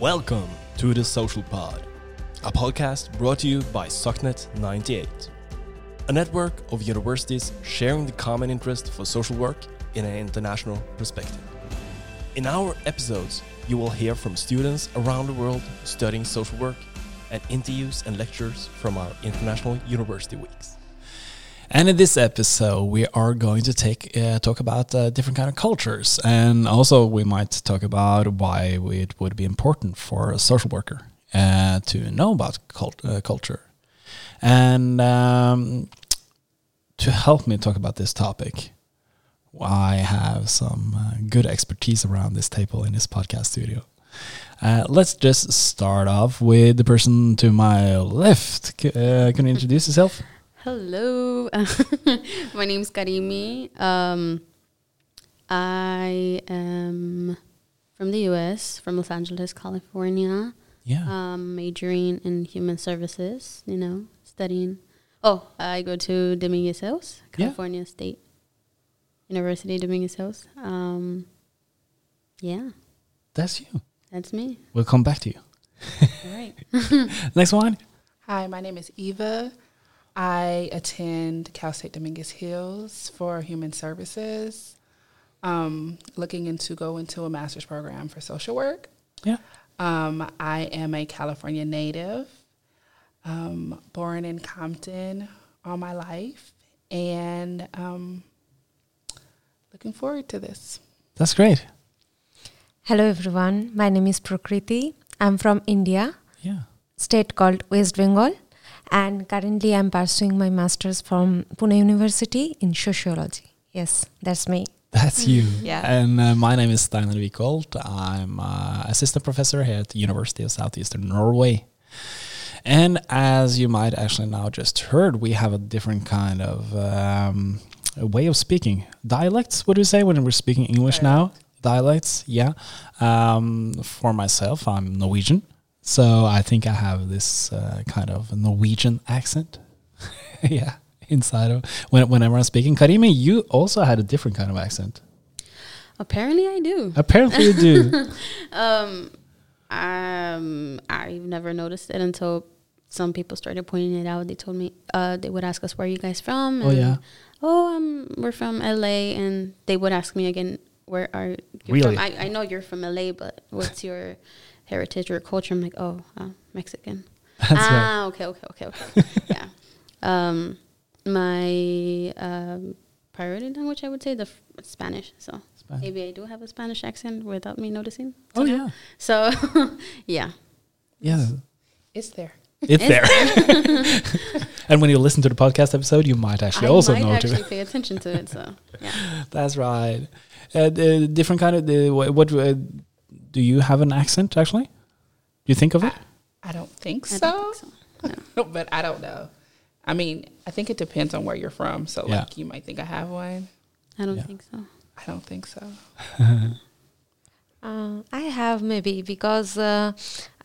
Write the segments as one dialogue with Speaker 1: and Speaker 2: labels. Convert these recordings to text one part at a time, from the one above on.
Speaker 1: Welcome to the Social Pod, a podcast brought to you by SOCNET 98, a network of universities sharing the common interest for social work in an international perspective. In our episodes, you will hear from students around the world studying social work and interviews and lectures from our international university weeks.
Speaker 2: And in this episode, we are going to take uh, talk about uh, different kind of cultures, and also we might talk about why it would be important for a social worker uh, to know about cult uh, culture. And um, to help me talk about this topic, I have some uh, good expertise around this table in this podcast studio. Uh, let's just start off with the person to my left. C can you introduce yourself?
Speaker 3: Hello, my name's Karimi. Um, I am from the U.S., from Los Angeles, California.
Speaker 2: Yeah.
Speaker 3: Um, majoring in human services. You know, studying. Oh, I go to Dominguez Hills, California yeah. State University, Dominguez Hills. Um, yeah.
Speaker 2: That's you.
Speaker 3: That's me.
Speaker 2: We'll come back to you.
Speaker 3: All right.
Speaker 2: Next one.
Speaker 4: Hi, my name is Iva. I attend Cal State Dominguez Hills for Human Services, um, looking into go into a master's program for social work.
Speaker 2: Yeah.
Speaker 4: Um, I am a California native, um, born in Compton all my life, and um, looking forward to this.
Speaker 2: That's great.
Speaker 5: Hello, everyone. My name is Prakriti. I'm from India.
Speaker 2: Yeah.
Speaker 5: State called West Bengal and currently I'm pursuing my master's from Pune University in sociology. Yes, that's me.
Speaker 2: That's you.
Speaker 5: yeah.
Speaker 2: And uh, my name is Steinar Vikholt. I'm uh, assistant professor here at the University of Southeastern Norway. And as you might actually now just heard, we have a different kind of um, way of speaking. Dialects, what do you say when we're speaking English now? Dialects, yeah. Um, for myself, I'm Norwegian. So I think I have this uh, kind of Norwegian accent. yeah, inside of when, whenever I'm speaking. Karimi, you also had a different kind of accent.
Speaker 3: Apparently, I do.
Speaker 2: Apparently, you do.
Speaker 3: um, um, I've never noticed it until some people started pointing it out. They told me uh, they would ask us, "Where are you guys from?"
Speaker 2: oh yeah.
Speaker 3: Oh, um, we're from LA, and they would ask me again, "Where are you
Speaker 2: really?
Speaker 3: from?" I, I know you're from LA, but what's your heritage or culture. I'm like, oh, uh, Mexican.
Speaker 2: That's
Speaker 3: ah,
Speaker 2: right.
Speaker 3: okay, okay, okay, okay. yeah. Um, my um, priority language, I would say, the f- Spanish. So
Speaker 2: Spanish.
Speaker 3: maybe I do have a Spanish accent without me noticing.
Speaker 2: Oh yeah.
Speaker 3: So yeah.
Speaker 2: Yeah.
Speaker 4: It's there.
Speaker 2: It's there. and when you listen to the podcast episode, you might actually
Speaker 3: I
Speaker 2: also
Speaker 3: might
Speaker 2: know
Speaker 3: actually
Speaker 2: to
Speaker 3: pay attention to it. So yeah.
Speaker 2: That's right. Uh, the different kind of the what, what uh, do you have an accent actually? Do you think of it?
Speaker 4: I, I don't think
Speaker 3: I
Speaker 4: so.
Speaker 3: don't think so. No.
Speaker 4: but I don't know. I mean, I think it depends on where you're from. So,
Speaker 2: Yeah.
Speaker 4: like, you might think I have one.
Speaker 3: I don't
Speaker 2: Yeah.
Speaker 3: think so.
Speaker 4: I don't think so.
Speaker 5: Uh, I have maybe because uh,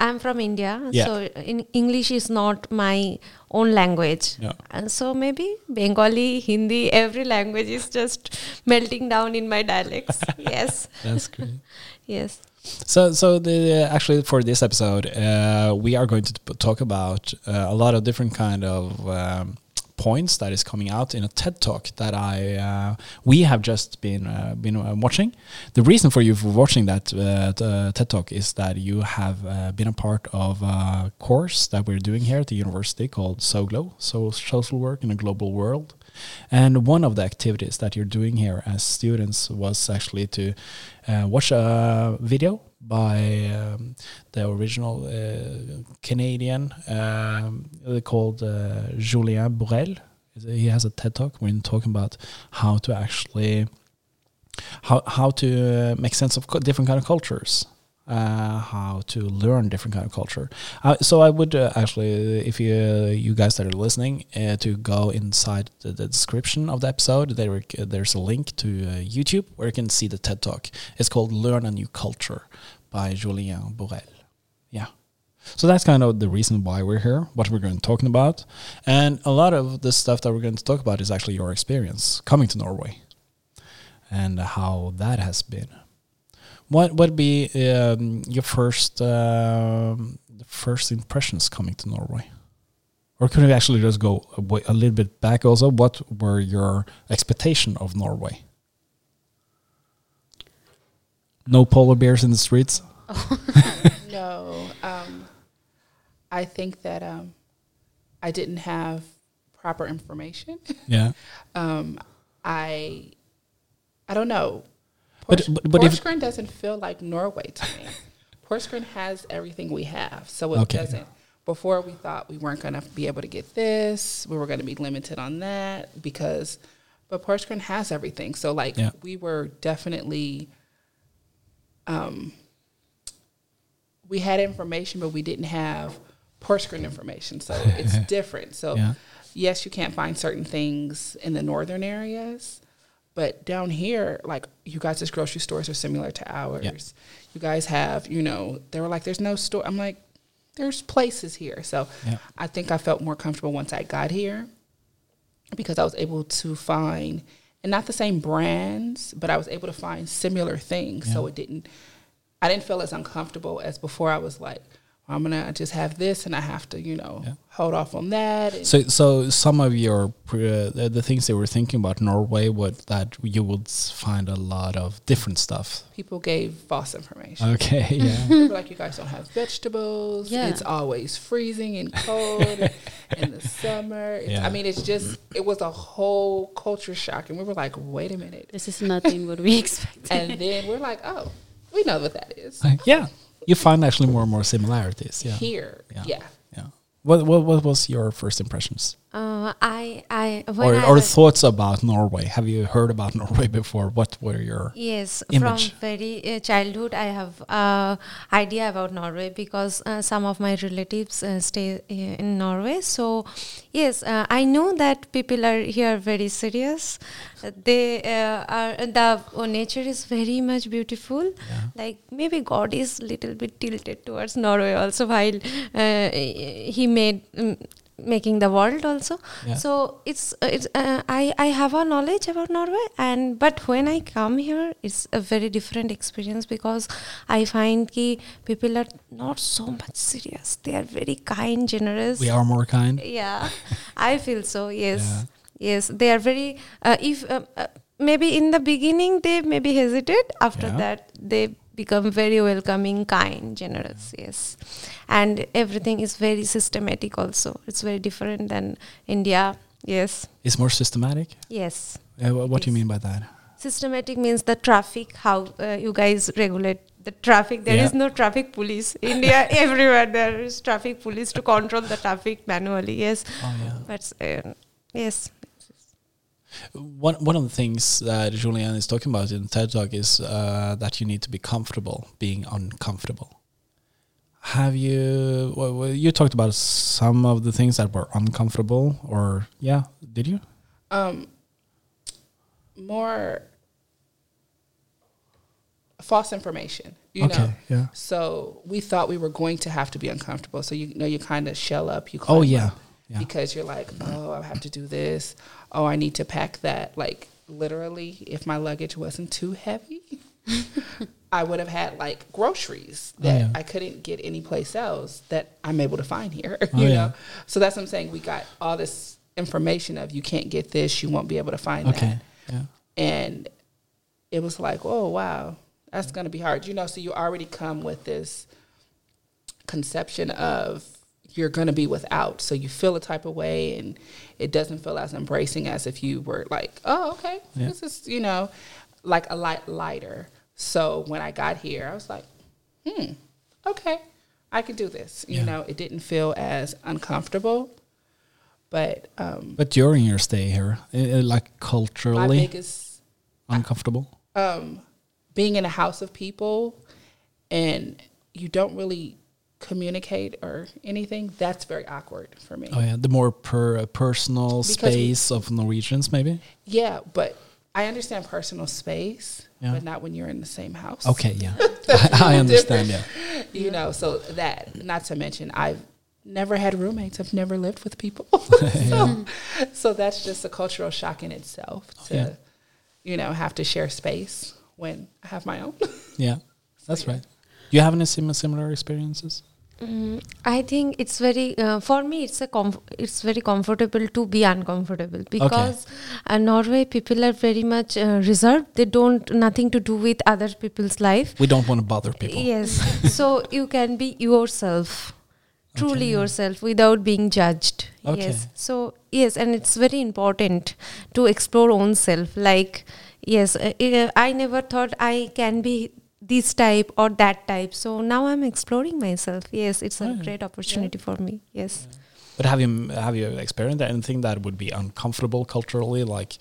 Speaker 5: I'm from India,
Speaker 2: Yeah.
Speaker 5: so in English is not my own language.
Speaker 2: No.
Speaker 5: And so maybe Bengali, Hindi, every language is just melting down in my dialects. yes,
Speaker 2: That's great.
Speaker 5: yes.
Speaker 2: So, so the actually for this episode, uh, we are going to talk about uh, a lot of different kind of um, points that is coming out in a TED talk that I uh, we have just been uh, been uh, watching. The reason for you for watching that uh, uh, TED talk is that you have uh, been a part of a course that we're doing here at the university called SOGLO, so Social Work in a Global World. And one of the activities that you're doing here as students was actually to uh, watch a video by um, the original uh, Canadian um, called uh, Julien Bourrelle. He has a TED talk when talking about how to actually how how to uh, make sense of different kind of cultures uh, how to learn different kind of culture. Uh, so I would uh, actually, if you you guys that are listening, uh, to go inside the, the description of the episode, there there's a link to uh, YouTube where you can see the TED Talk. It's called "Learn a New Culture" by Julien Bourrelle. Yeah. So that's kind of the reason why we're here, what we're going to talking about. And a lot of the stuff that we're going to talk about is actually your experience coming to Norway and how that has been. What would be um, your first the first impressions coming to Norway? Or could we actually just go a, a little bit back also? What were your expectation of Norway? No polar bears in the streets.
Speaker 4: no, um, I think that um, I didn't have proper information.
Speaker 2: Yeah.
Speaker 4: um, I, I don't know.
Speaker 2: But- but- but if-
Speaker 4: Porsgrunn doesn't feel like Norway to me. Porsgrunn has everything we have, so it
Speaker 2: Okay.
Speaker 4: doesn't. Before we thought we weren't going to be able to get this, we were going to be limited on that because, but Porsgrunn has everything. So like
Speaker 2: Yeah.
Speaker 4: we were definitely, um, we had information, but we didn't have Porsgrunn information. So it's different. So
Speaker 2: Yeah.
Speaker 4: yes, you can't find certain things in the northern areas, but down here, like you guys' grocery stores are similar to ours. You guys have, you know, they were like, "There's no store." I'm like, "There's places here." So. I think I felt more comfortable once I got here because I was able to find, and not the same brands, but I was able to find similar things. So it didn't, I didn't feel as uncomfortable as before. I was like, I'm gonna just have this, and I have to, you know,
Speaker 2: Yeah.
Speaker 4: hold off on that.
Speaker 2: So, so some of your uh, the, the things they were thinking about Norway was that you would find a lot of different stuff.
Speaker 4: people gave false information.
Speaker 2: Okay, yeah,
Speaker 4: They were like, you guys don't have vegetables.
Speaker 3: Yeah.
Speaker 4: It's always freezing and cold in the summer. It's,
Speaker 2: Yeah.
Speaker 4: I mean, it's just, it was a whole culture shock. And we were like, wait a minute.
Speaker 3: This is nothing what we expected.
Speaker 4: And then we're like, oh, we know what that is.
Speaker 2: yeah. You find actually more and more similarities. Yeah,
Speaker 4: Here.
Speaker 2: Yeah.
Speaker 4: Yeah.
Speaker 2: yeah. What what what was your first impressions
Speaker 5: Uh, I, I,
Speaker 2: or
Speaker 5: I
Speaker 2: or thoughts about Norway? Have you heard about Norway before? What were your
Speaker 5: Yes,
Speaker 2: image.
Speaker 5: from very uh, childhood, I have uh, idea about Norway because uh, some of my relatives uh, stay uh, in Norway. So, yes, uh, I know that people are here very serious. They uh, are the uh, nature is very much beautiful.
Speaker 2: Yeah.
Speaker 5: Like maybe God is little bit tilted towards Norway also while uh, He made. Um, making the world also
Speaker 2: Yeah.
Speaker 5: so it's uh, it's uh, i i have a knowledge about norway and but when i come here it's a very different experience because i find ki people are not so much serious they are very kind generous
Speaker 2: we are more kind?
Speaker 5: yeah i feel so yes
Speaker 2: Yeah.
Speaker 5: yes they are very uh, if uh, uh, maybe in the beginning they maybe hesitate after
Speaker 2: Yeah.
Speaker 5: that they become very welcoming kind generous yes. And everything is very systematic also. It's very different than india yes.
Speaker 2: It's more systematic.
Speaker 5: yes.
Speaker 2: Uh, wha- what do you mean by that?
Speaker 5: systematic means the traffic how uh, you guys regulate the traffic. There is
Speaker 2: Yeah.
Speaker 5: no traffic police. India everywhere there is traffic police to control the traffic manually yes.
Speaker 2: Oh yeah.
Speaker 5: but uh, yes
Speaker 2: One one of the things that Julien is talking about in TED Talk is uh, that you need to be comfortable being uncomfortable. Have you well, you talked about some of the things that were uncomfortable, or yeah, did you?
Speaker 4: Um, more false information, you know.
Speaker 2: yeah.
Speaker 4: So we thought we were going to have to be uncomfortable. So you know, you kind of shell up. You
Speaker 2: Oh yeah, yeah.
Speaker 4: because you're like, oh, I have to do this. Oh, I need to pack that. Like literally, if my luggage wasn't too heavy, I would have had like groceries
Speaker 2: Oh,
Speaker 4: that
Speaker 2: yeah.
Speaker 4: I couldn't get anyplace else that I'm able to find here.
Speaker 2: Oh,
Speaker 4: you
Speaker 2: yeah.
Speaker 4: know, so that's what I'm saying. We got all this information of you can't get this, you won't be able to find that
Speaker 2: Okay, yeah,
Speaker 4: and it was like, oh wow, that's gonna be hard. You know, so you already come with this conception of you're gonna be without, so you feel a type of way, and it doesn't feel as embracing as if you were like, oh okay,
Speaker 2: Yeah.
Speaker 4: this is you know, like a light lighter. So when I got here, I was like, hmm, okay, I can do this. You
Speaker 2: Yeah.
Speaker 4: know, it didn't feel as uncomfortable, but um,
Speaker 2: but during your stay here, uh, uh, like
Speaker 4: my
Speaker 2: culturally
Speaker 4: biggest
Speaker 2: uncomfortable.
Speaker 4: um, being in a house of people and you don't really communicate or anything, that's very awkward for me.
Speaker 2: Oh yeah, the more per uh, personal
Speaker 4: Because we-
Speaker 2: space of Norwegians, maybe.
Speaker 4: Yeah, but I understand personal space,
Speaker 2: Yeah.
Speaker 4: but not when you're in the same house.
Speaker 2: Okay, yeah, I, I understand. Yeah,
Speaker 4: You know, so that, not to mention, I've never had roommates, I've never lived with people. so, so that's just a cultural shock in itself to,
Speaker 2: Yeah.
Speaker 4: you know, have to share space when I have my own.
Speaker 2: yeah. That's right. Do you have any sim- similar experiences?
Speaker 5: Mm, I think it's very uh, for me. It's a comf- it's very comfortable to be uncomfortable because uh, Norway people are very much uh, reserved. They don't nothing to do with other people's life.
Speaker 2: We don't want to bother people.
Speaker 5: Yes, so you can be yourself, truly
Speaker 2: Okay.
Speaker 5: yourself, without being judged.
Speaker 2: Okay.
Speaker 5: Yes. So yes, and it's very important to explore own self. Like yes, uh, I never thought I can be this type or that type. So now I'm exploring myself. Yes, it's a oh,
Speaker 2: Right.
Speaker 5: great opportunity for me. Yes.
Speaker 2: But have you have you experienced anything that would be uncomfortable culturally? Like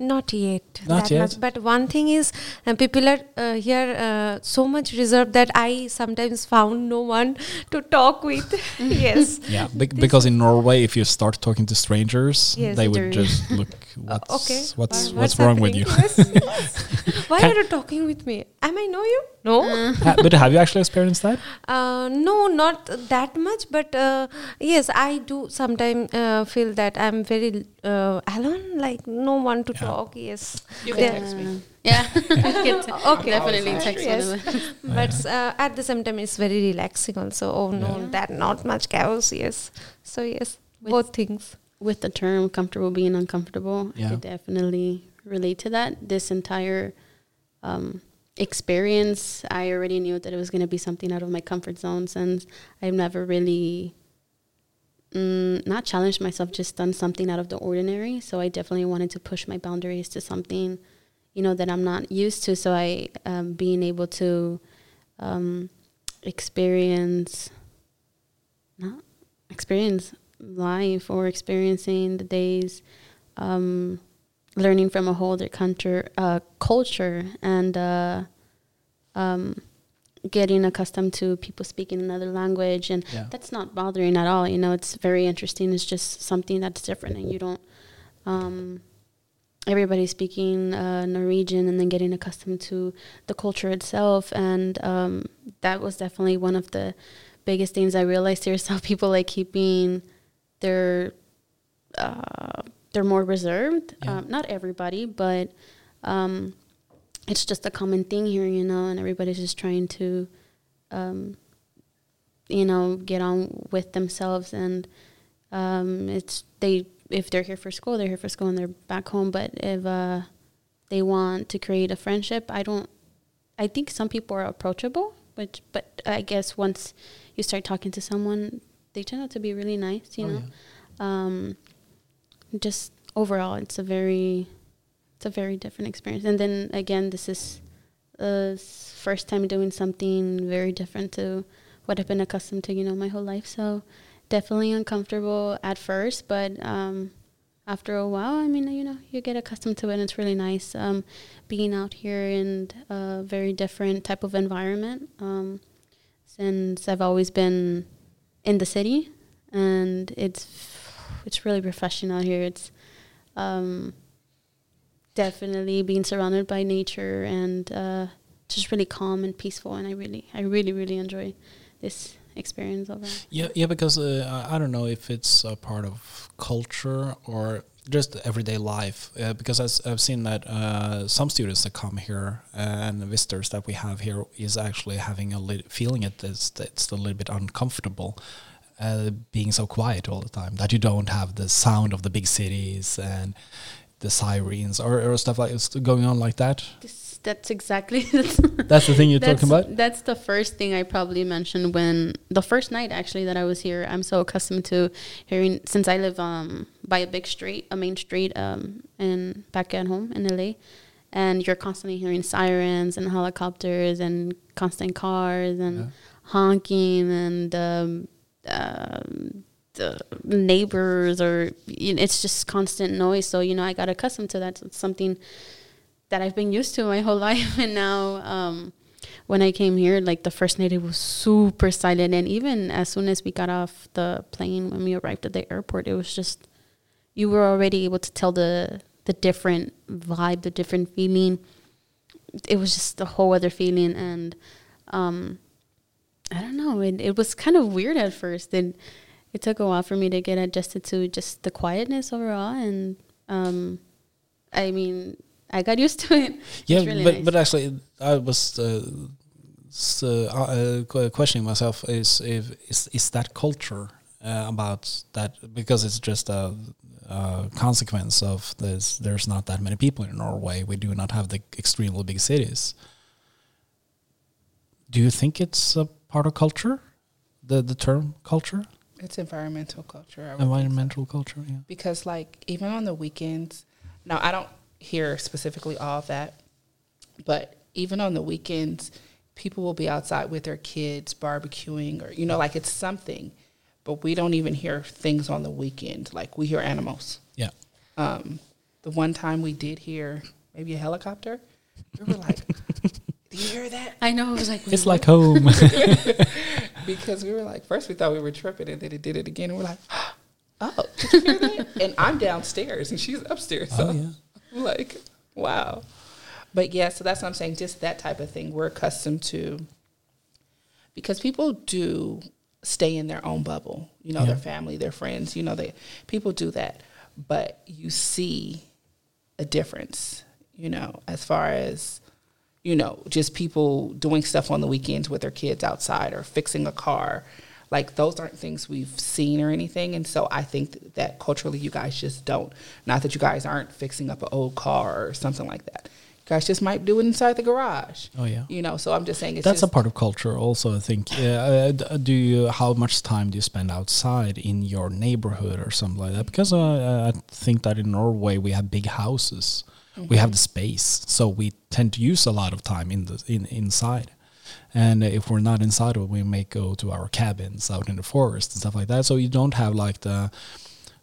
Speaker 5: Not yet.
Speaker 2: Not
Speaker 5: that
Speaker 2: yet?
Speaker 5: much. But one thing is, uh, people are uh, here uh, so much reserved that I sometimes found no one to talk with. yes.
Speaker 2: yeah, bec- because in Norway, if you start talking to strangers,
Speaker 5: Yes,
Speaker 2: they
Speaker 3: they
Speaker 2: would just look.
Speaker 5: Uh,
Speaker 2: What's
Speaker 5: okay.
Speaker 2: what's
Speaker 5: wha-
Speaker 2: what's, wrong with you?
Speaker 5: Yes, yes. Why are you talking with me? Am I know you? No.
Speaker 2: Ha- but have you actually experienced that?
Speaker 5: Uh, no, not that much, but uh, yes, I do sometimes uh, feel that I'm very uh, alone, like no one to
Speaker 2: Yeah.
Speaker 5: talk. Okay, yes,
Speaker 4: You can text me.
Speaker 3: Yeah, I can t-
Speaker 5: Okay.
Speaker 3: definitely text
Speaker 5: Yes. but uh, at the same time, it's very relaxing. Also, oh no, that not much chaos. Yes, so yes,
Speaker 3: With-
Speaker 5: both things.
Speaker 3: with the term comfortable being uncomfortable, I could definitely relate to that. This entire um, experience, I already knew that it was going to be something out of my comfort zone since I've never really mm, not challenged myself, just done something out of the ordinary. So I definitely wanted to push my boundaries to something, you know, that I'm not used to. So I, um, being able to um, experience, not experience life or experiencing the days, um, learning from a whole other country, uh, culture, and uh, um, getting accustomed to people speaking another language, and
Speaker 2: Yeah.
Speaker 3: that's not bothering at all. You know, it's very interesting. It's just something that's different, and you don't. Um, everybody's speaking uh, Norwegian, and then getting accustomed to the culture itself, and um, that was definitely one of the biggest things I realized here. Some people like keeping their uh, they're more reserved.
Speaker 2: Yeah.
Speaker 3: Um, not everybody, but um, it's just a common thing here, you know, and everybody's just trying to, um, you know, get on with themselves. And um, it's they if they're here for school, they're here for school and they're back home. But if uh, they want to create a friendship, I don't. I think some people are approachable, which but I guess once you start talking to someone, they turn out to be really nice, you
Speaker 2: Oh,
Speaker 3: know.
Speaker 2: yeah.
Speaker 3: Um, just overall, it's a very, it's a very different experience. And then again, this is the first time doing something very different to what I've been accustomed to, you know, my whole life. So definitely uncomfortable at first, but um, after a while, I mean, you know, you get accustomed to it, and it's really nice um, being out here in a very different type of environment. Um, since I've always been in the city, and it's it's really refreshing out here. It's um, definitely being surrounded by nature and uh, just really calm and peaceful. And I really, I really, really enjoy this experience overall.
Speaker 2: Yeah, yeah, because uh, I don't know if it's a part of culture or just everyday life. Uh, because I've, I've seen that uh, some students that come here and the visitors that we have here is actually having a feeling it is it's a little bit uncomfortable. Uh, being so quiet all the time that you don't have the sound of the big cities and the sirens or, or stuff like it's going on like that.
Speaker 3: This, that's exactly
Speaker 2: That's the thing you're
Speaker 3: that's,
Speaker 2: talking about.
Speaker 3: That's the first thing I probably mentioned when the first night actually that I was here. I'm so accustomed to hearing since I live um by a big street, a main street um in back at home in LA, and you're constantly hearing sirens and helicopters and constant cars and
Speaker 2: Yeah.
Speaker 3: honking and um, um, the neighbors or you know, it's just constant noise. So you know I got accustomed to that. It's something that I've been used to my whole life, and now um, when I came here, like the first night, it was super silent, and even as soon as we got off the plane when we arrived at the airport, it was just you were already able to tell the the different vibe, the different feeling. It was just a whole other feeling, and um, I don't know. It it was kind of weird at first, and it took a while for me to get adjusted to just the quietness overall. And um, I mean, I got used to it.
Speaker 2: Yeah,
Speaker 3: really
Speaker 2: but
Speaker 3: nice.
Speaker 2: but actually, I was uh, s- uh, uh, questioning myself: is if is is that culture uh, about that because it's just a, a consequence of this? There's not that many people in Norway. We do not have the extremely big cities. Do you think it's a part of culture? The the term culture,
Speaker 4: It's environmental culture. Would so.
Speaker 2: environmental culture. Yeah.
Speaker 4: because like even on the weekends now i don't hear specifically all of that but even on the weekends people will be outside with their kids barbecuing or you know like it's something but we don't even hear things on the weekend like we hear animals
Speaker 2: Yeah.
Speaker 4: um, the one time we did hear maybe a helicopter we were like do you hear that
Speaker 3: I know. I was like,
Speaker 2: It's like home.
Speaker 4: because we were like, first we thought we were tripping, and then it did it again, and we're like, oh, did you hear that? and I'm downstairs, and she's upstairs. So
Speaker 2: Oh, yeah.
Speaker 4: I'm like, wow. But yeah, so that's what I'm saying. Just that type of thing we're accustomed to, because people do stay in their own bubble. You know,
Speaker 2: Yeah.
Speaker 4: their family, their friends. You know, they people do that, but you see a difference. You know, as far as you know, just people doing stuff on the weekends with their kids outside or fixing a car. Like those aren't things we've seen or anything. And so I think that culturally you guys just don't. Not that you guys aren't fixing up an old car or something like that. You guys just might do it inside the garage.
Speaker 2: Oh, yeah.
Speaker 4: You know, so I'm just saying it's
Speaker 2: That's
Speaker 4: just,
Speaker 2: a part of culture, also. I think. Yeah, uh, do you? How much time do you spend outside in your neighborhood or something like that? Because uh, I think that in Norway we have big houses, we have the space, so we tend to use a lot of time in the in inside. And if we're not inside, we may go to our cabins out in the forest and stuff like that. So you don't have like the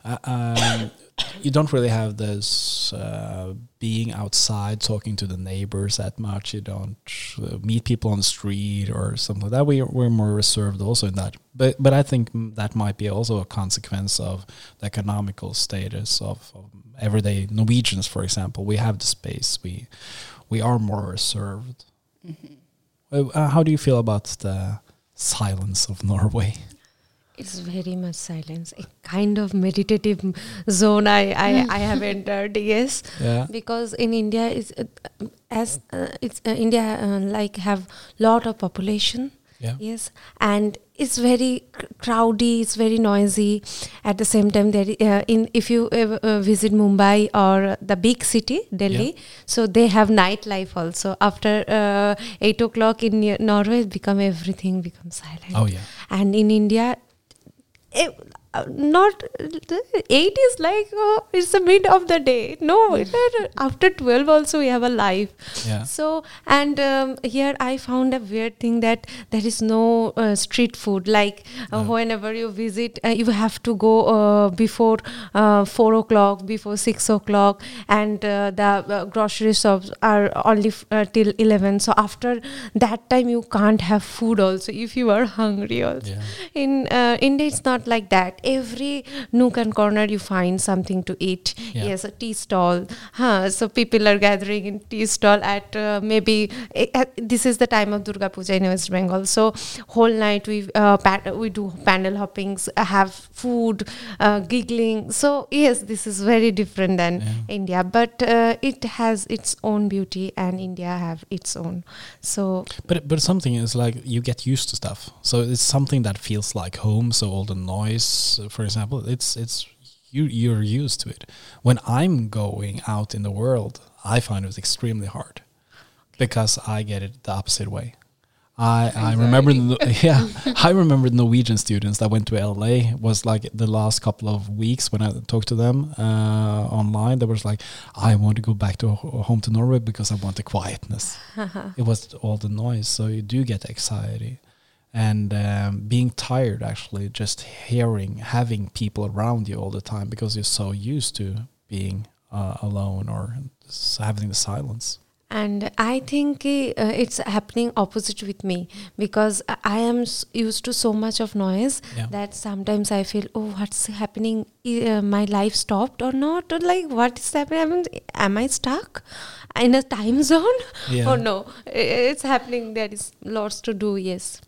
Speaker 2: uh, um, you don't really have this uh, being outside talking to the neighbors that much. You don't uh, meet people on the street or something like that. We we're more reserved also in that. But but I think that might be also a consequence of the economical status of, of everyday Norwegians, for example. We have the space. We we are more reserved. Uh, uh, how do you feel about the silence of Norway?
Speaker 5: It's very much silence, a kind of meditative zone. I I, I have entered. Yes,
Speaker 2: Yeah.
Speaker 5: because in India is uh, as uh, it's uh, India uh, like have lot of population.
Speaker 2: Yeah.
Speaker 5: Yes, and it's very crowdy. It's very noisy. At the same time, there uh, in if you uh, visit Mumbai or the big city Delhi, so they have nightlife also. After uh, eight o'clock in Norway, become everything becomes silent
Speaker 2: Oh yeah.
Speaker 5: and in India, uh, not eight is like oh, it's the mid of the day. No, after twelve also we have a life.
Speaker 2: Yeah.
Speaker 5: So and um, here I found a weird thing that there is no uh, street food. Like uh,
Speaker 2: No.
Speaker 5: whenever you visit, uh, you have to go uh, before uh, four o'clock, before six o'clock, and uh, the uh, grocery shops are only f- uh, till eleven. So after that time, you can't have food also if you are hungry also
Speaker 2: Yeah.
Speaker 5: in uh, India it's not like that every nook and corner you find something to eat
Speaker 2: Yeah.
Speaker 5: yes a tea stall huh, so people are gathering in tea stall at uh, maybe eh, at, this is the time of Durga Puja in West Bengal so whole night we uh, pa- we do pandal hoppings uh, have food uh, giggling so yes this is very different than
Speaker 2: Yeah.
Speaker 5: India but uh, it has its own beauty and India have its own so
Speaker 2: But but something is like you get used to stuff, so it's something that feels like home. So all the noise, for example, it's it's you you're used to it. When I'm going out in the world, I find it extremely hard because I get it the opposite way. I, I remember the, yeah I remember the Norwegian students that went to LA was like the last couple of weeks when I talked to them uh, online they was like I want to go back to home to Norway because I want the quietness it was all the noise so you do get anxiety and um, being tired actually just hearing having people around you all the time because you're so used to being uh, alone or having the silence.
Speaker 5: And i think uh, it's happening opposite with me because i am used to so much of noise
Speaker 2: Yeah.
Speaker 5: that sometimes i feel oh what's happening? Uh, my life stopped or not? Or like what is happening? Am i stuck in a time zone?
Speaker 2: Yeah.
Speaker 5: oh no it's happening there is lots to do yes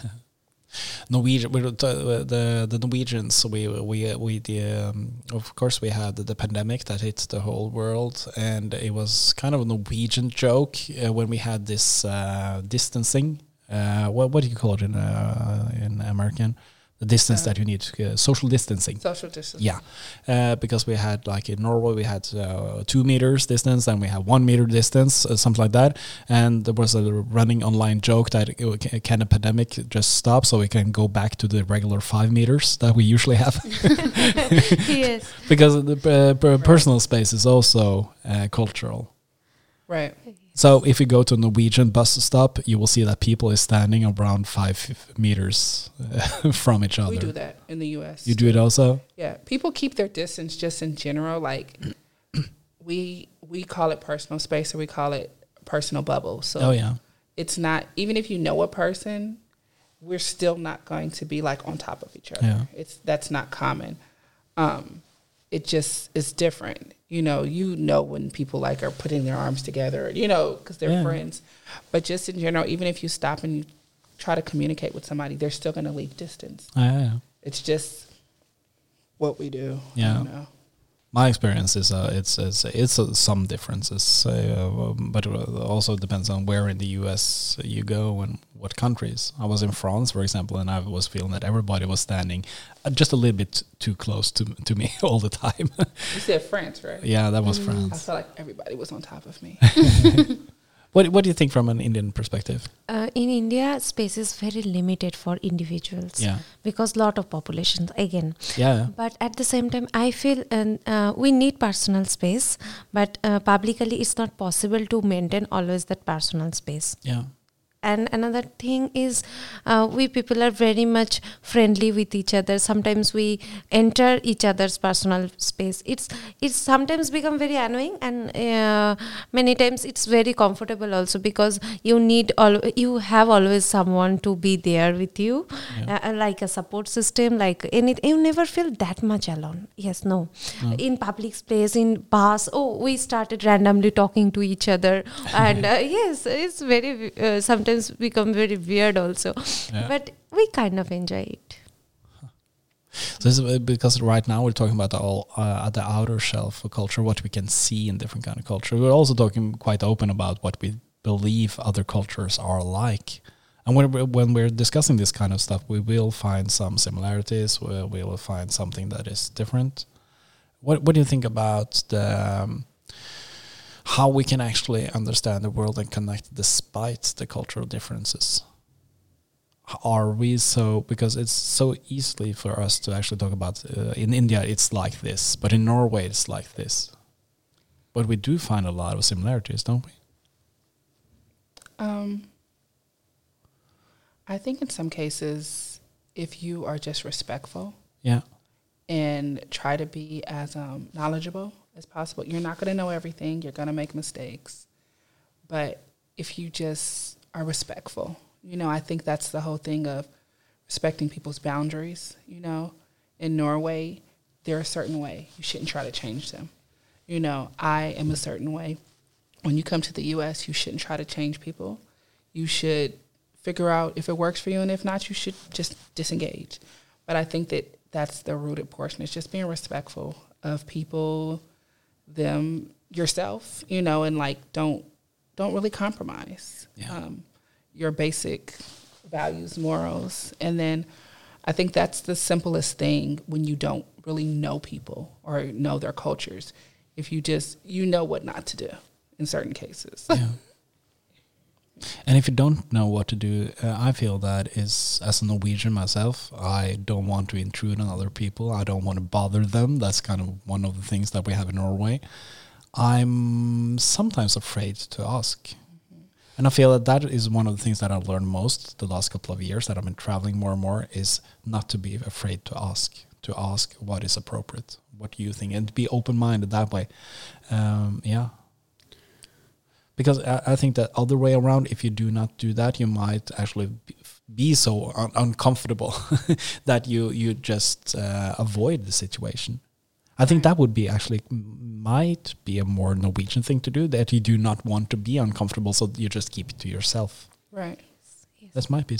Speaker 2: Norwegian, we, the, the the Norwegians, we we we the um, of course we had the, pandemic that hit the whole world, and it was kind of a Norwegian joke uh, when we had this uh, distancing. Uh, what what do you call it in uh, in American? The distance uh, that you need uh, social distancing.
Speaker 4: Social distance
Speaker 2: yeah. Uh, because we had like in norway we had uh, two meters distance and we had one meter distance uh, something like that. And there was a running online joke that it, can a pandemic just stop so we can go back to the regular five meters that we usually have?
Speaker 5: Yes
Speaker 2: because the uh, personal space is also cultural
Speaker 4: right
Speaker 2: so if you go to a Norwegian bus stop, you will see that people is standing around five meters from each other. We
Speaker 4: do that in the U.S.
Speaker 2: You do it also.
Speaker 4: Yeah, people keep their distance just in general. Like we we call it personal space, or we call it personal bubble. So
Speaker 2: oh yeah,
Speaker 4: it's not even if you know a person, we're still not going to be like on top of each other.
Speaker 2: Yeah.
Speaker 4: It's that's not common. Um, it just is different you know, you know when people like are putting their arms together, you know, because they're yeah. friends. But just in general, even if you stop and you try to communicate with somebody, they're still going to leave distance.
Speaker 2: Oh, yeah.
Speaker 4: It's just what we do.
Speaker 2: Yeah. You know? my experience is uh, it's it's it's uh, some differences, uh, but also depends on where in the U.S. you go and what countries. I was in France, for example, and I was feeling that everybody was standing uh, just a little bit too close to to me all the time.
Speaker 4: you said France, right?
Speaker 2: Yeah, that was mm. France.
Speaker 4: I felt like everybody was on top of me.
Speaker 2: What What do you think from an Indian perspective?
Speaker 5: Uh, in India, space is very limited for individuals.
Speaker 2: Yeah.
Speaker 5: Because lot of populations again.
Speaker 2: Yeah.
Speaker 5: But at the same time, I feel uh, we need personal space, but uh, publicly it's not possible to maintain always that personal space.
Speaker 2: Yeah
Speaker 5: and another thing is uh, we people are very much friendly with each other. Sometimes we enter each other's personal space. It's it's sometimes become very annoying and uh, many times it's very comfortable also because you need all you have always someone to be there with you yeah. uh, like a support system like anything you never feel that much alone. Yes no. In public space in bus oh we started randomly talking to each other. And uh, yes it's very uh, sometimes become very weird also yeah. but we kind of enjoy it
Speaker 2: so this is because right now we're talking about the all uh, at the outer shelf of culture, what we can see in different kind of culture. We're also talking quite open about what we believe other cultures are like. And when we're, when we're discussing this kind of stuff, we will find some similarities. We, we will find something that is different. What What do you think about the um, how we can actually understand the world and connect despite the cultural differences. Are we so because it's so easily for us to actually talk about uh, in India it's like this but in Norway it's like this. But we do find a lot of similarities don't we?
Speaker 4: Um I think in some cases if you are just respectful
Speaker 2: yeah.
Speaker 4: and try to be as um, knowledgeable as possible. You're not going to know everything, you're going to make mistakes. But if you just are respectful, you know, I think that's the whole thing of respecting people's boundaries. You know, in Norway, they're a certain way. You shouldn't try to change them. You know, I am a certain way. When you come to the US, you shouldn't try to change people. You should figure out if it works for you, and if not, you should just disengage. But I think that that's the rooted portion. It's just being respectful of people, them yourself, you know, and like don't don't really compromise
Speaker 2: yeah. um,
Speaker 4: your basic values, morals, and then I think that's the simplest thing when you don't really know people or know their cultures. If you just you know what not to do in certain cases.
Speaker 2: Yeah. And if you don't know what to do, uh, I feel that is as a Norwegian myself, I don't want to intrude on other people. I don't want to bother them. That's kind of one of the things that we have in Norway. I'm sometimes afraid to ask. And I feel that that is one of the things that I've learned most the last couple of years that I've been traveling more and more is not to be afraid to ask, to ask what is appropriate, what you think, and be open minded that way. Um, yeah because I, I, think that other way around if you do not do that you might actually be so un uncomfortable that you you just uh, avoid the situation i think that would be actually might be a more norwegian thing to do that you do not want to be uncomfortable so you just keep it to yourself
Speaker 4: right
Speaker 2: yes. that might be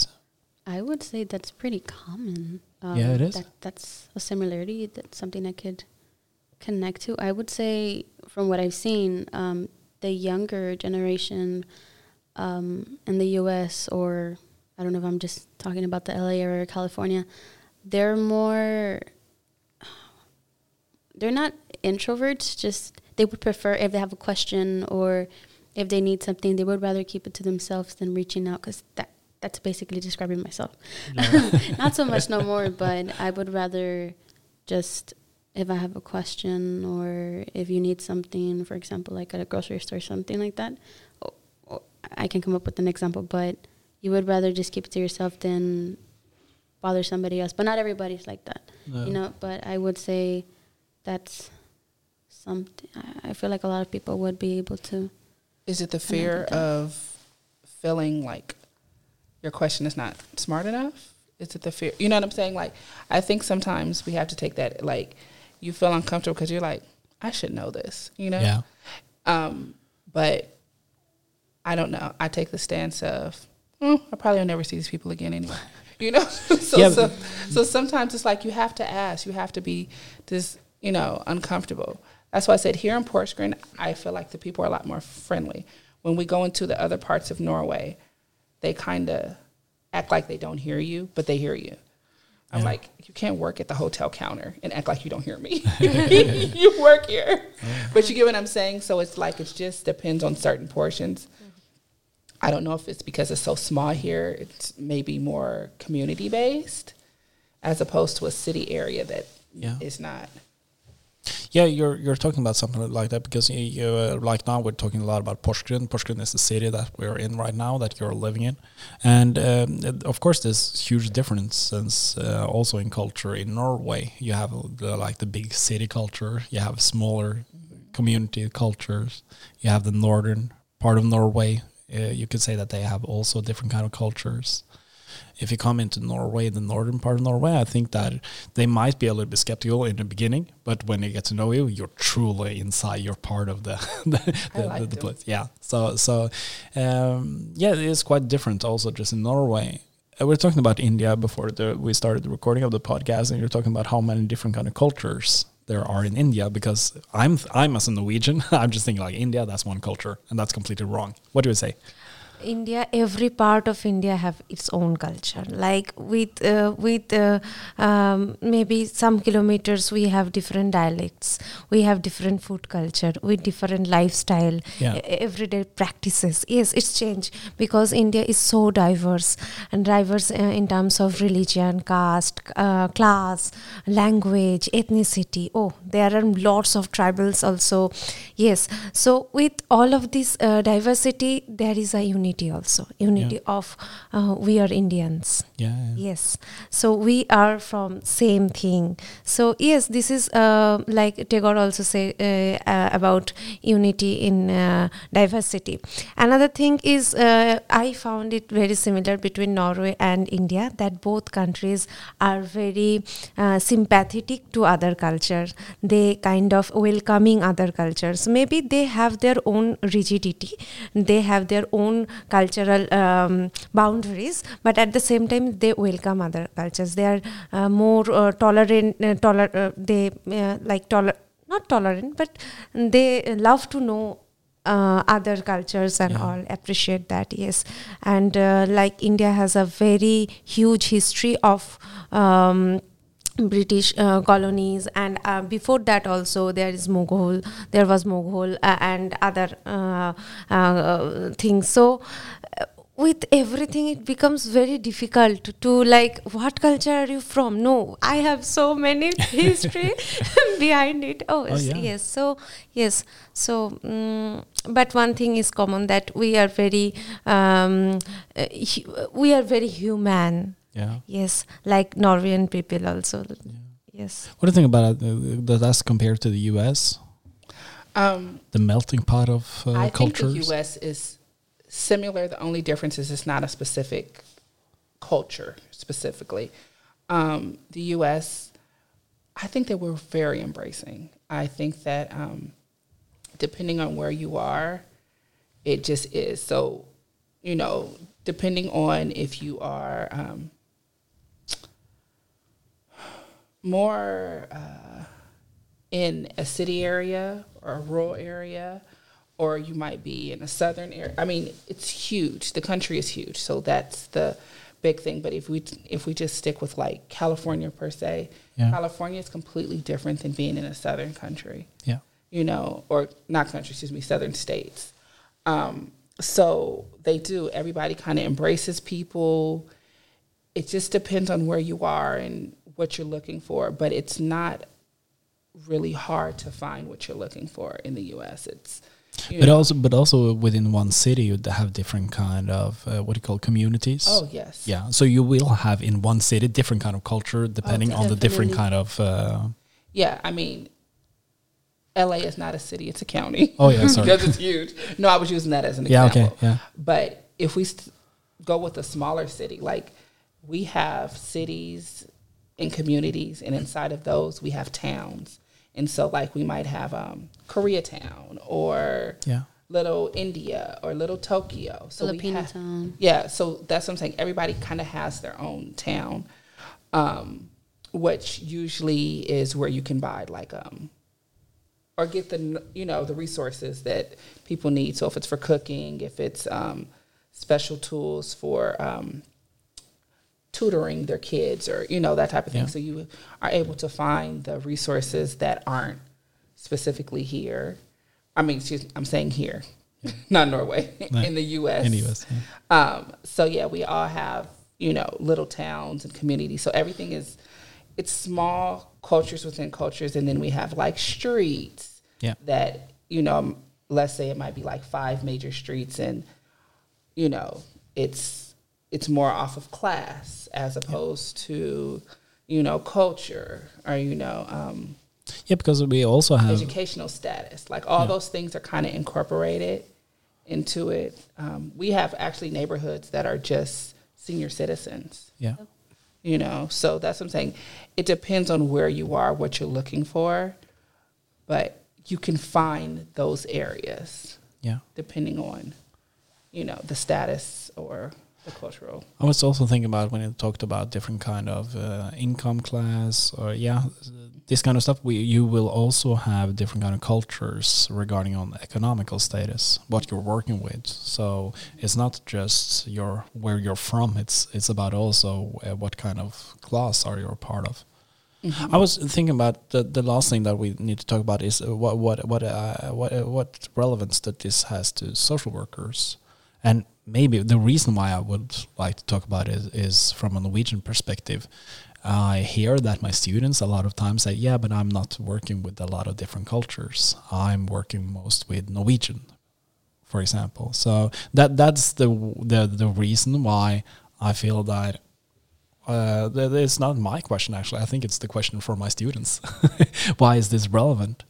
Speaker 3: I would say that's pretty common. Um,
Speaker 2: Yeah, it is.
Speaker 3: That, that's a similarity. That's something I could connect to. I would say, from what I've seen, um, the younger generation um, in the U.S. or I don't know if I'm just talking about the LA area or California, they're more. They're not introverts. Just they would prefer if they have a question or if they need something, they would rather keep it to themselves than reaching out because that that's basically describing myself. Not so much no more, but I would rather just if I have a question or if you need something, for example, like at a grocery store, something like that. Or, or I can come up with an example, but you would rather just keep it to yourself than bother somebody else. But not everybody's like that,
Speaker 2: No.
Speaker 3: you know. But I would say that's something. I I feel like a lot of people would be able to.
Speaker 4: Is it the fear of feeling like your question is not smart enough? Is it the fear? You know what I'm saying? Like, I think sometimes we have to take that, like, you feel uncomfortable because you're like, I should know this, you know?
Speaker 2: Yeah.
Speaker 4: Um, but I don't know. I take the stance of, mm, I probably will never see these people again anyway. You know? so,
Speaker 2: Yeah,
Speaker 4: so, so sometimes it's like you have to ask, you have to be this, you know, uncomfortable. That's why I said here in Porsgrunn, I feel like the people are a lot more friendly. When we go into the other parts of Norway, they kind of act like they don't hear you, but they hear you. I'm
Speaker 2: Yeah.
Speaker 4: like, you can't work at the hotel counter and act like you don't hear me. you work here. But you get what I'm saying? So it's like it just depends on certain portions. Mm-hmm. I don't know if it's because it's so small here, it's maybe more community based as opposed to a city area that is
Speaker 2: Yeah.
Speaker 4: not.
Speaker 2: Yeah, you're you're talking about something like that because you, you uh, like now we're talking a lot about Porsgrunn. Porsgrunn is the city that we're in right now that you're living in, and um, of course there's huge difference since uh, also in culture. In Norway you have the, like the big city culture, you have smaller community cultures, you have the northern part of Norway. Uh, you could say that they have also different kind of cultures if you come into Norway, the northern part of Norway, I think that they might be a little bit skeptical in the beginning, but when they get to know you, you're truly inside. You're part of the the, the,
Speaker 4: like
Speaker 2: the, the place. Yeah. So so um, yeah, it is quite different. Also, just in Norway. Uh, we are talking about India before the, we started the recording of the podcast, and you're talking about how many different kind of cultures there are in India. Because I'm I'm as a Norwegian, I'm just thinking like India, that's one culture, and that's completely wrong. What do you say?
Speaker 5: India, every part of India have its own culture. Like with uh, with uh, um, maybe some kilometers, we have different dialects, we have different food culture, with different lifestyle,
Speaker 2: Yeah.
Speaker 5: everyday practices. Yes, it's changed because India is so diverse and diverse uh, in terms of religion, caste, uh, class, language, ethnicity. Oh, there are lots of tribals also. Yes, so with all of this uh, diversity, there is a unity also. Unity of uh, we are Indians.
Speaker 2: Yeah. yeah.
Speaker 5: Yes. So we are from same thing. So yes, this is uh, like Tagore also say uh, uh, about unity in uh, diversity. Another thing is uh, I found it very similar between Norway and India that both countries are very uh, sympathetic to other culture. They kind of welcoming other cultures. Maybe they have their own rigidity. They have their own cultural um, boundaries, but at the same time they welcome other cultures. They are uh, more uh, tolerant. Uh, toler- uh, they uh, like toler- not tolerant, but they love to know uh, other cultures and
Speaker 2: Yeah.
Speaker 5: all appreciate that yes and uh, like india has a very huge history of um, British uh, colonies, and uh, before that also there is Mughal. There was Mughal uh, and other uh, uh, things. So, uh, with everything, it becomes very difficult to like, what culture are you from? No, I have so many history behind it. Oh,
Speaker 2: Oh,
Speaker 5: yes,
Speaker 2: yeah.
Speaker 5: yes. So yes. So, mm but one thing is common that we are very, um, uh, we are very human.
Speaker 2: Yeah.
Speaker 5: Yes, like Norwegian people also. Yes.
Speaker 2: What do you think about it? uh, that that's compared to the U.S.,
Speaker 4: Um,
Speaker 2: the melting pot of uh,
Speaker 4: I think
Speaker 2: cultures?
Speaker 4: the U.S. is similar. The only difference is it's not a specific culture specifically. Um, the U.S. I think that we're very embracing. I think that um, depending on where you are, it just is. So, you know, depending on if you are um, more uh, in a city area or a rural area, or you might be in a southern area. I mean, it's huge. The country is huge, so that's the big thing. But if we if we just stick with like California per se,
Speaker 2: Yeah.
Speaker 4: California is completely different than being in a southern country
Speaker 2: Yeah.
Speaker 4: you know, or not country, excuse me, southern states. Um, so they do. Everybody kind of embraces people. It just depends on where you are and what you're looking for, but it's not really hard to find what you're looking for in the U.S. It's you
Speaker 2: But
Speaker 4: know-
Speaker 2: also, but also within one city, you have different kind of uh, what do you call communities.
Speaker 4: oh yes,
Speaker 2: Yeah, so you will have in one city different kind of culture depending on the different kind of. Uh,
Speaker 4: yeah. I mean, L.A. is not a city; it's a county.
Speaker 2: oh yeah, sorry.
Speaker 4: because it's huge. No, I was using that as an
Speaker 2: Yeah,
Speaker 4: example.
Speaker 2: okay, yeah.
Speaker 4: But if we st- go with a smaller city, like we have cities and communities, and inside of those we have towns. And so, like, we might have um, Koreatown or
Speaker 2: Yeah.
Speaker 4: Little India or Little Tokyo. So we
Speaker 3: Filipino
Speaker 4: have-
Speaker 3: town.
Speaker 4: Yeah, so that's what I'm saying. Everybody kind of has their own town, um, which usually is where you can buy like um, or get the you know the resources that people need. So if it's for cooking, if it's um, special tools for um, tutoring their kids, or you know that type of thing.
Speaker 2: Yeah.
Speaker 4: So you are able to find the resources that aren't specifically here. I mean, excuse me, I'm saying here, not Norway,
Speaker 2: No,
Speaker 4: in the U.S.
Speaker 2: in the US, yeah.
Speaker 4: Um, so yeah, we all have you know little towns and communities. So everything is it's small cultures within cultures, and then we have like streets
Speaker 2: Yeah.
Speaker 4: that you know. Let's say it might be like five major streets, and you know it's it's more off of class as opposed to you know culture or you know um,
Speaker 2: Yeah, because we also have
Speaker 4: educational status. Like all
Speaker 2: Yeah.
Speaker 4: those things are kind of incorporated into it. Um, we have actually neighborhoods that are just senior citizens,
Speaker 2: yeah,
Speaker 4: you know. So that's what I'm saying. It depends on where you are, what you're looking for, but you can find those areas
Speaker 2: yeah.
Speaker 4: depending on, you know, the status or cultural.
Speaker 2: I was also thinking about when you talked about different kind of uh, income class or yeah, this kind of stuff. We you will also have different kind of cultures regarding on economical status, what you're working with. So it's not just your where you're from. It's it's about also uh, what kind of class are you a part of. I was thinking about the the last thing that we need to talk about is uh, what what what uh, what uh, what relevance that this has to social workers, and maybe the reason why I would like to talk about it is from a Norwegian perspective. I hear that my students a lot of times say, "Yeah, but I'm not working with a lot of different cultures. I'm working most with Norwegian, for example." So that that's the the the reason why I feel that uh, th- it's not my question actually. I think it's the question for my students. Why is this relevant?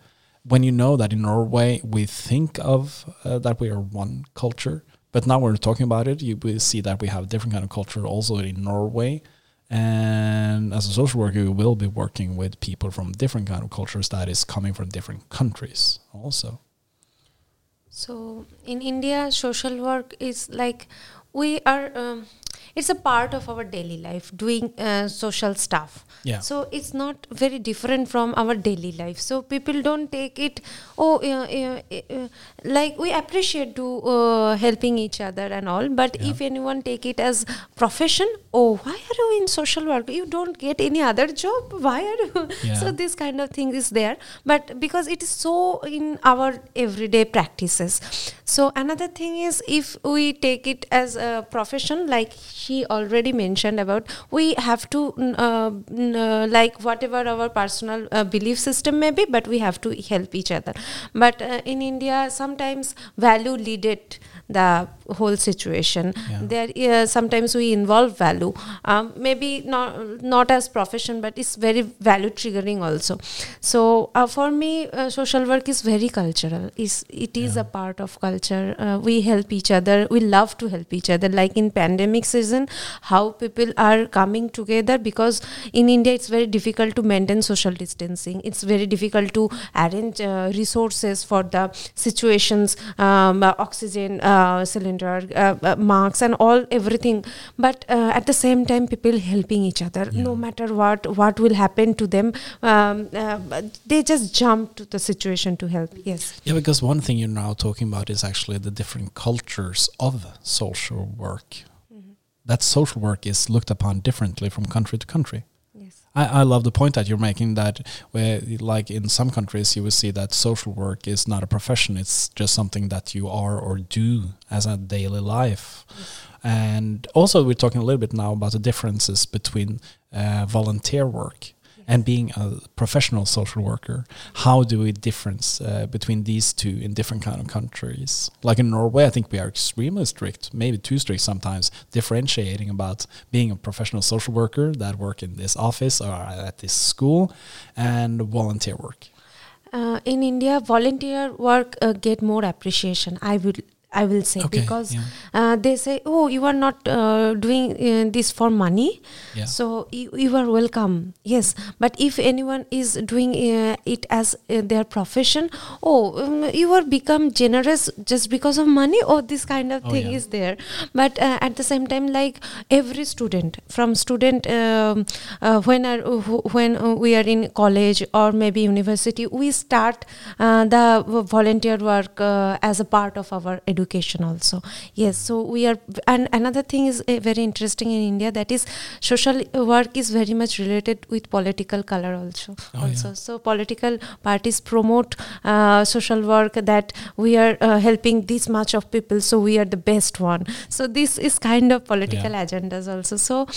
Speaker 2: When you know that in Norway we think of uh, that we are one culture, but now we're talking about it, you will see that we have different kind of culture also in Norway. And as a social worker, you will be working with people from different kind of cultures that is coming from different countries also.
Speaker 5: So in India, social work is like we are. Um, it's a part of our daily life, doing uh, social stuff.
Speaker 2: Yeah.
Speaker 5: So it's not very different from our daily life. So people don't take it. Oh, uh, uh, uh, like we appreciate to uh, helping each other and all. But
Speaker 2: Yeah.
Speaker 5: if anyone take it as profession, oh, why are you in social work? You don't get any other job. Why are you?
Speaker 2: Yeah.
Speaker 5: So this kind of thing is there but because it is so in our everyday practices so another thing is if we take it as a profession like she already mentioned about we have to uh, uh, like whatever our personal uh, belief system may be but we have to help each other. But uh, in india sometimes value leaded the whole situation.
Speaker 2: Yeah.
Speaker 5: there uh, sometimes we involve value. Um, maybe not not as profession but it's very value triggering also. So uh, for me uh, social work is very cultural. Is it is
Speaker 2: Yeah.
Speaker 5: a part of culture. Uh, we help each other. We love to help each other. Like in pandemic season how people are coming together because in india it's very difficult to maintain social distancing. It's very difficult to arrange uh, resources for the situations um, uh, oxygen uh, cylinder uh, uh, marks and all everything but uh, at the same time people helping each other
Speaker 2: Yeah.
Speaker 5: no matter what what will happen to them um, uh, they just jump to the situation to help yes
Speaker 2: Yeah, because one thing you're now talking about is actually the different cultures of social work. That social work is looked upon differently from country to country. I, I love the point that you're making that where like in some countries you will see that social work is not a profession. It's just something that you are or do as a daily life. And also we're talking a little bit now about the differences between uh, volunteer work and being a professional social worker how do we difference uh, between these two in different kind of countries? Like in norway i think we are extremely strict maybe too strict sometimes differentiating about being a professional social worker that work in this office or at this school and volunteer work.
Speaker 5: Uh, in india volunteer work uh, get more appreciation. I will i will say
Speaker 2: Okay,
Speaker 5: because
Speaker 2: yeah.
Speaker 5: uh, they say oh you are not uh, doing uh, this for money.
Speaker 2: Yeah.
Speaker 5: So you, you are welcome. Yes. But if anyone is doing uh, it as uh, their profession oh um, you are become generous just because of money? Or this kind of
Speaker 2: Oh,
Speaker 5: thing
Speaker 2: yeah.
Speaker 5: is there. But uh, at the same time like every student from student um, uh, when are, wh- when we are in college or maybe university we start uh, the volunteer work uh, as a part of our education also yes so we are and another thing is uh, very interesting in india that is social work is very much related with political color also
Speaker 2: Oh,
Speaker 5: also
Speaker 2: yeah.
Speaker 5: so political parties promote uh, social work that we are uh, helping this much of people so we are the best one so this is kind of political
Speaker 2: Yeah.
Speaker 5: agendas also so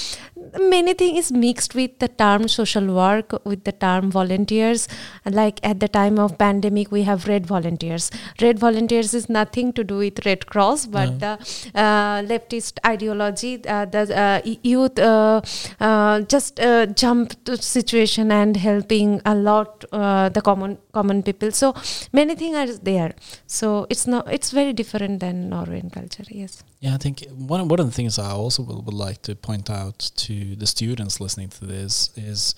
Speaker 5: many thing is mixed with the term social work with the term volunteers. Like at the time of pandemic we have red volunteers. Red volunteers is nothing to do with red cross but
Speaker 2: No.
Speaker 5: the uh, leftist ideology uh, the uh, youth uh, uh, just uh, jump to situation and helping a lot uh, the common common people. So many things are there. So it's not it's very different than norwegian culture yes
Speaker 2: Yeah, I think one one of the things I also would, would like to point out to the students listening to this is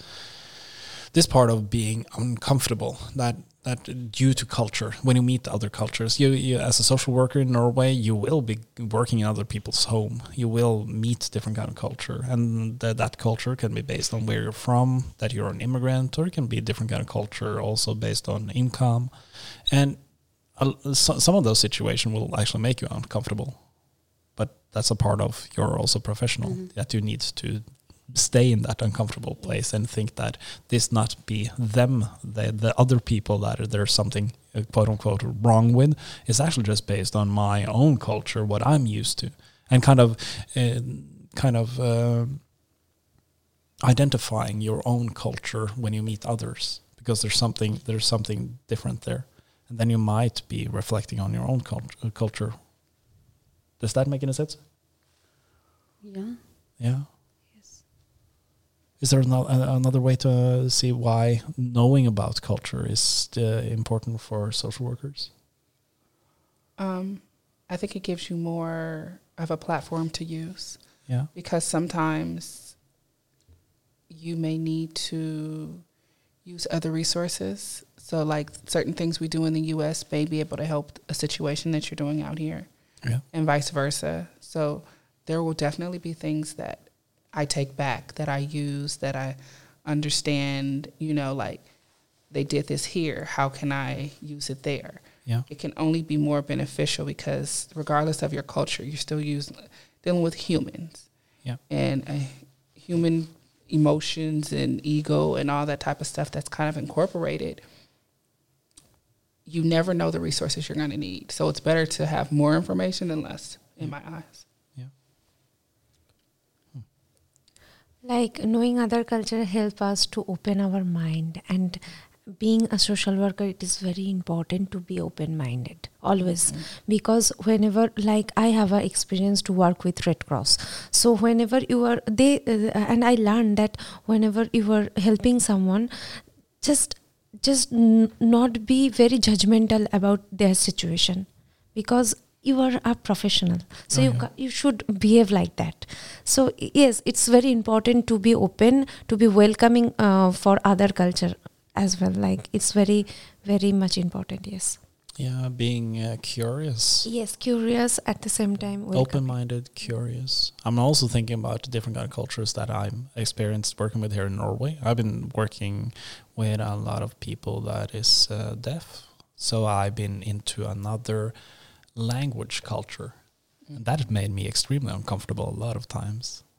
Speaker 2: this part of being uncomfortable that that due to culture when you meet other cultures you, you as a social worker in Norway you will be working in other people's home. You will meet different kind of culture and that that culture can be based on where you're from that you're an immigrant or it can be a different kind of culture also based on income. And uh, so, some of those situations will actually make you uncomfortable that's a part of you're also professional
Speaker 3: Mhm.
Speaker 2: that you need to stay in that uncomfortable place and think that this not be them the, the other people that are, there's something uh, quote unquote wrong with is actually just based on my own culture what i'm used to and kind of uh, kind of uh, identifying your own culture when you meet others because there's something there's something different there and then you might be reflecting on your own cult- culture does that make any sense
Speaker 3: Yeah.
Speaker 2: yeah is there ano- a- another way to uh, see why knowing about culture is uh, important for social workers
Speaker 4: Um, I think it gives you more of a platform to use
Speaker 2: yeah
Speaker 4: because sometimes you may need to use other resources. So, like certain things we do in the U.S. may be able to help a situation that you're doing out here,
Speaker 2: yeah
Speaker 4: and vice versa. So, there will definitely be things that I take back that I use that I understand. You know, like they did this here. How can I use it there?
Speaker 2: yeah
Speaker 4: it can only be more beneficial because regardless of your culture, you're still using dealing with humans.
Speaker 2: Yeah.
Speaker 4: And uh, human emotions and ego and all that type of stuff that's kind of incorporated. You never know the resources you're going to need. So it's better to have more information than less in my eyes.
Speaker 5: like knowing other culture help us to open our mind and being a social worker it is very important to be open minded always because whenever like i have a experience to work with red cross. So whenever you are they uh, and i learned that whenever you are helping someone just just n- not be very judgmental about their situation because you are a professional. So
Speaker 2: Oh,
Speaker 5: you
Speaker 2: yeah.
Speaker 5: ca- you should behave like that. So yes it's very important to be open to be welcoming uh, for other culture as well. Like it's very very much important yes
Speaker 2: Yeah, being uh, curious.
Speaker 5: Yes, curious at the same time.
Speaker 2: open-minded, curious. I'm also thinking about the different kind of cultures that I'm experienced working with here in Norway. I've been working with a lot of people that is uh, deaf, so I've been into another language culture, and that made me extremely uncomfortable a lot of times
Speaker 5: Yes.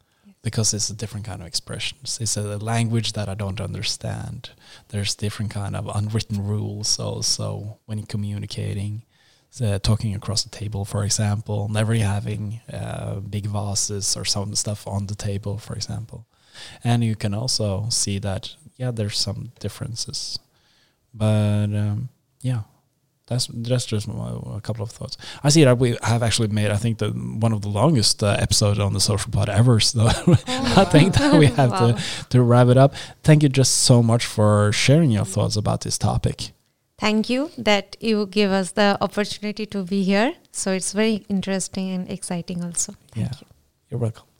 Speaker 2: Because it's a different kind of expressions. It's a language that I don't understand. There's different kind of unwritten rules also when communicating. So talking across the table, for example, never having uh, big vases or some stuff on the table, for example. And you can also see that, yeah, there's some differences. But um, yeah, that's that's just my, a couple of thoughts. I see that we have actually made, I think, the one of the longest uh, episodes on the social pod ever. So I think that we have
Speaker 5: Wow.
Speaker 2: to to wrap it up. Thank you just so much for sharing your thoughts about this topic.
Speaker 5: Thank you that you give us the opportunity to be here. So it's very interesting and exciting also. Thank
Speaker 2: Yeah.
Speaker 5: you.
Speaker 2: You're welcome.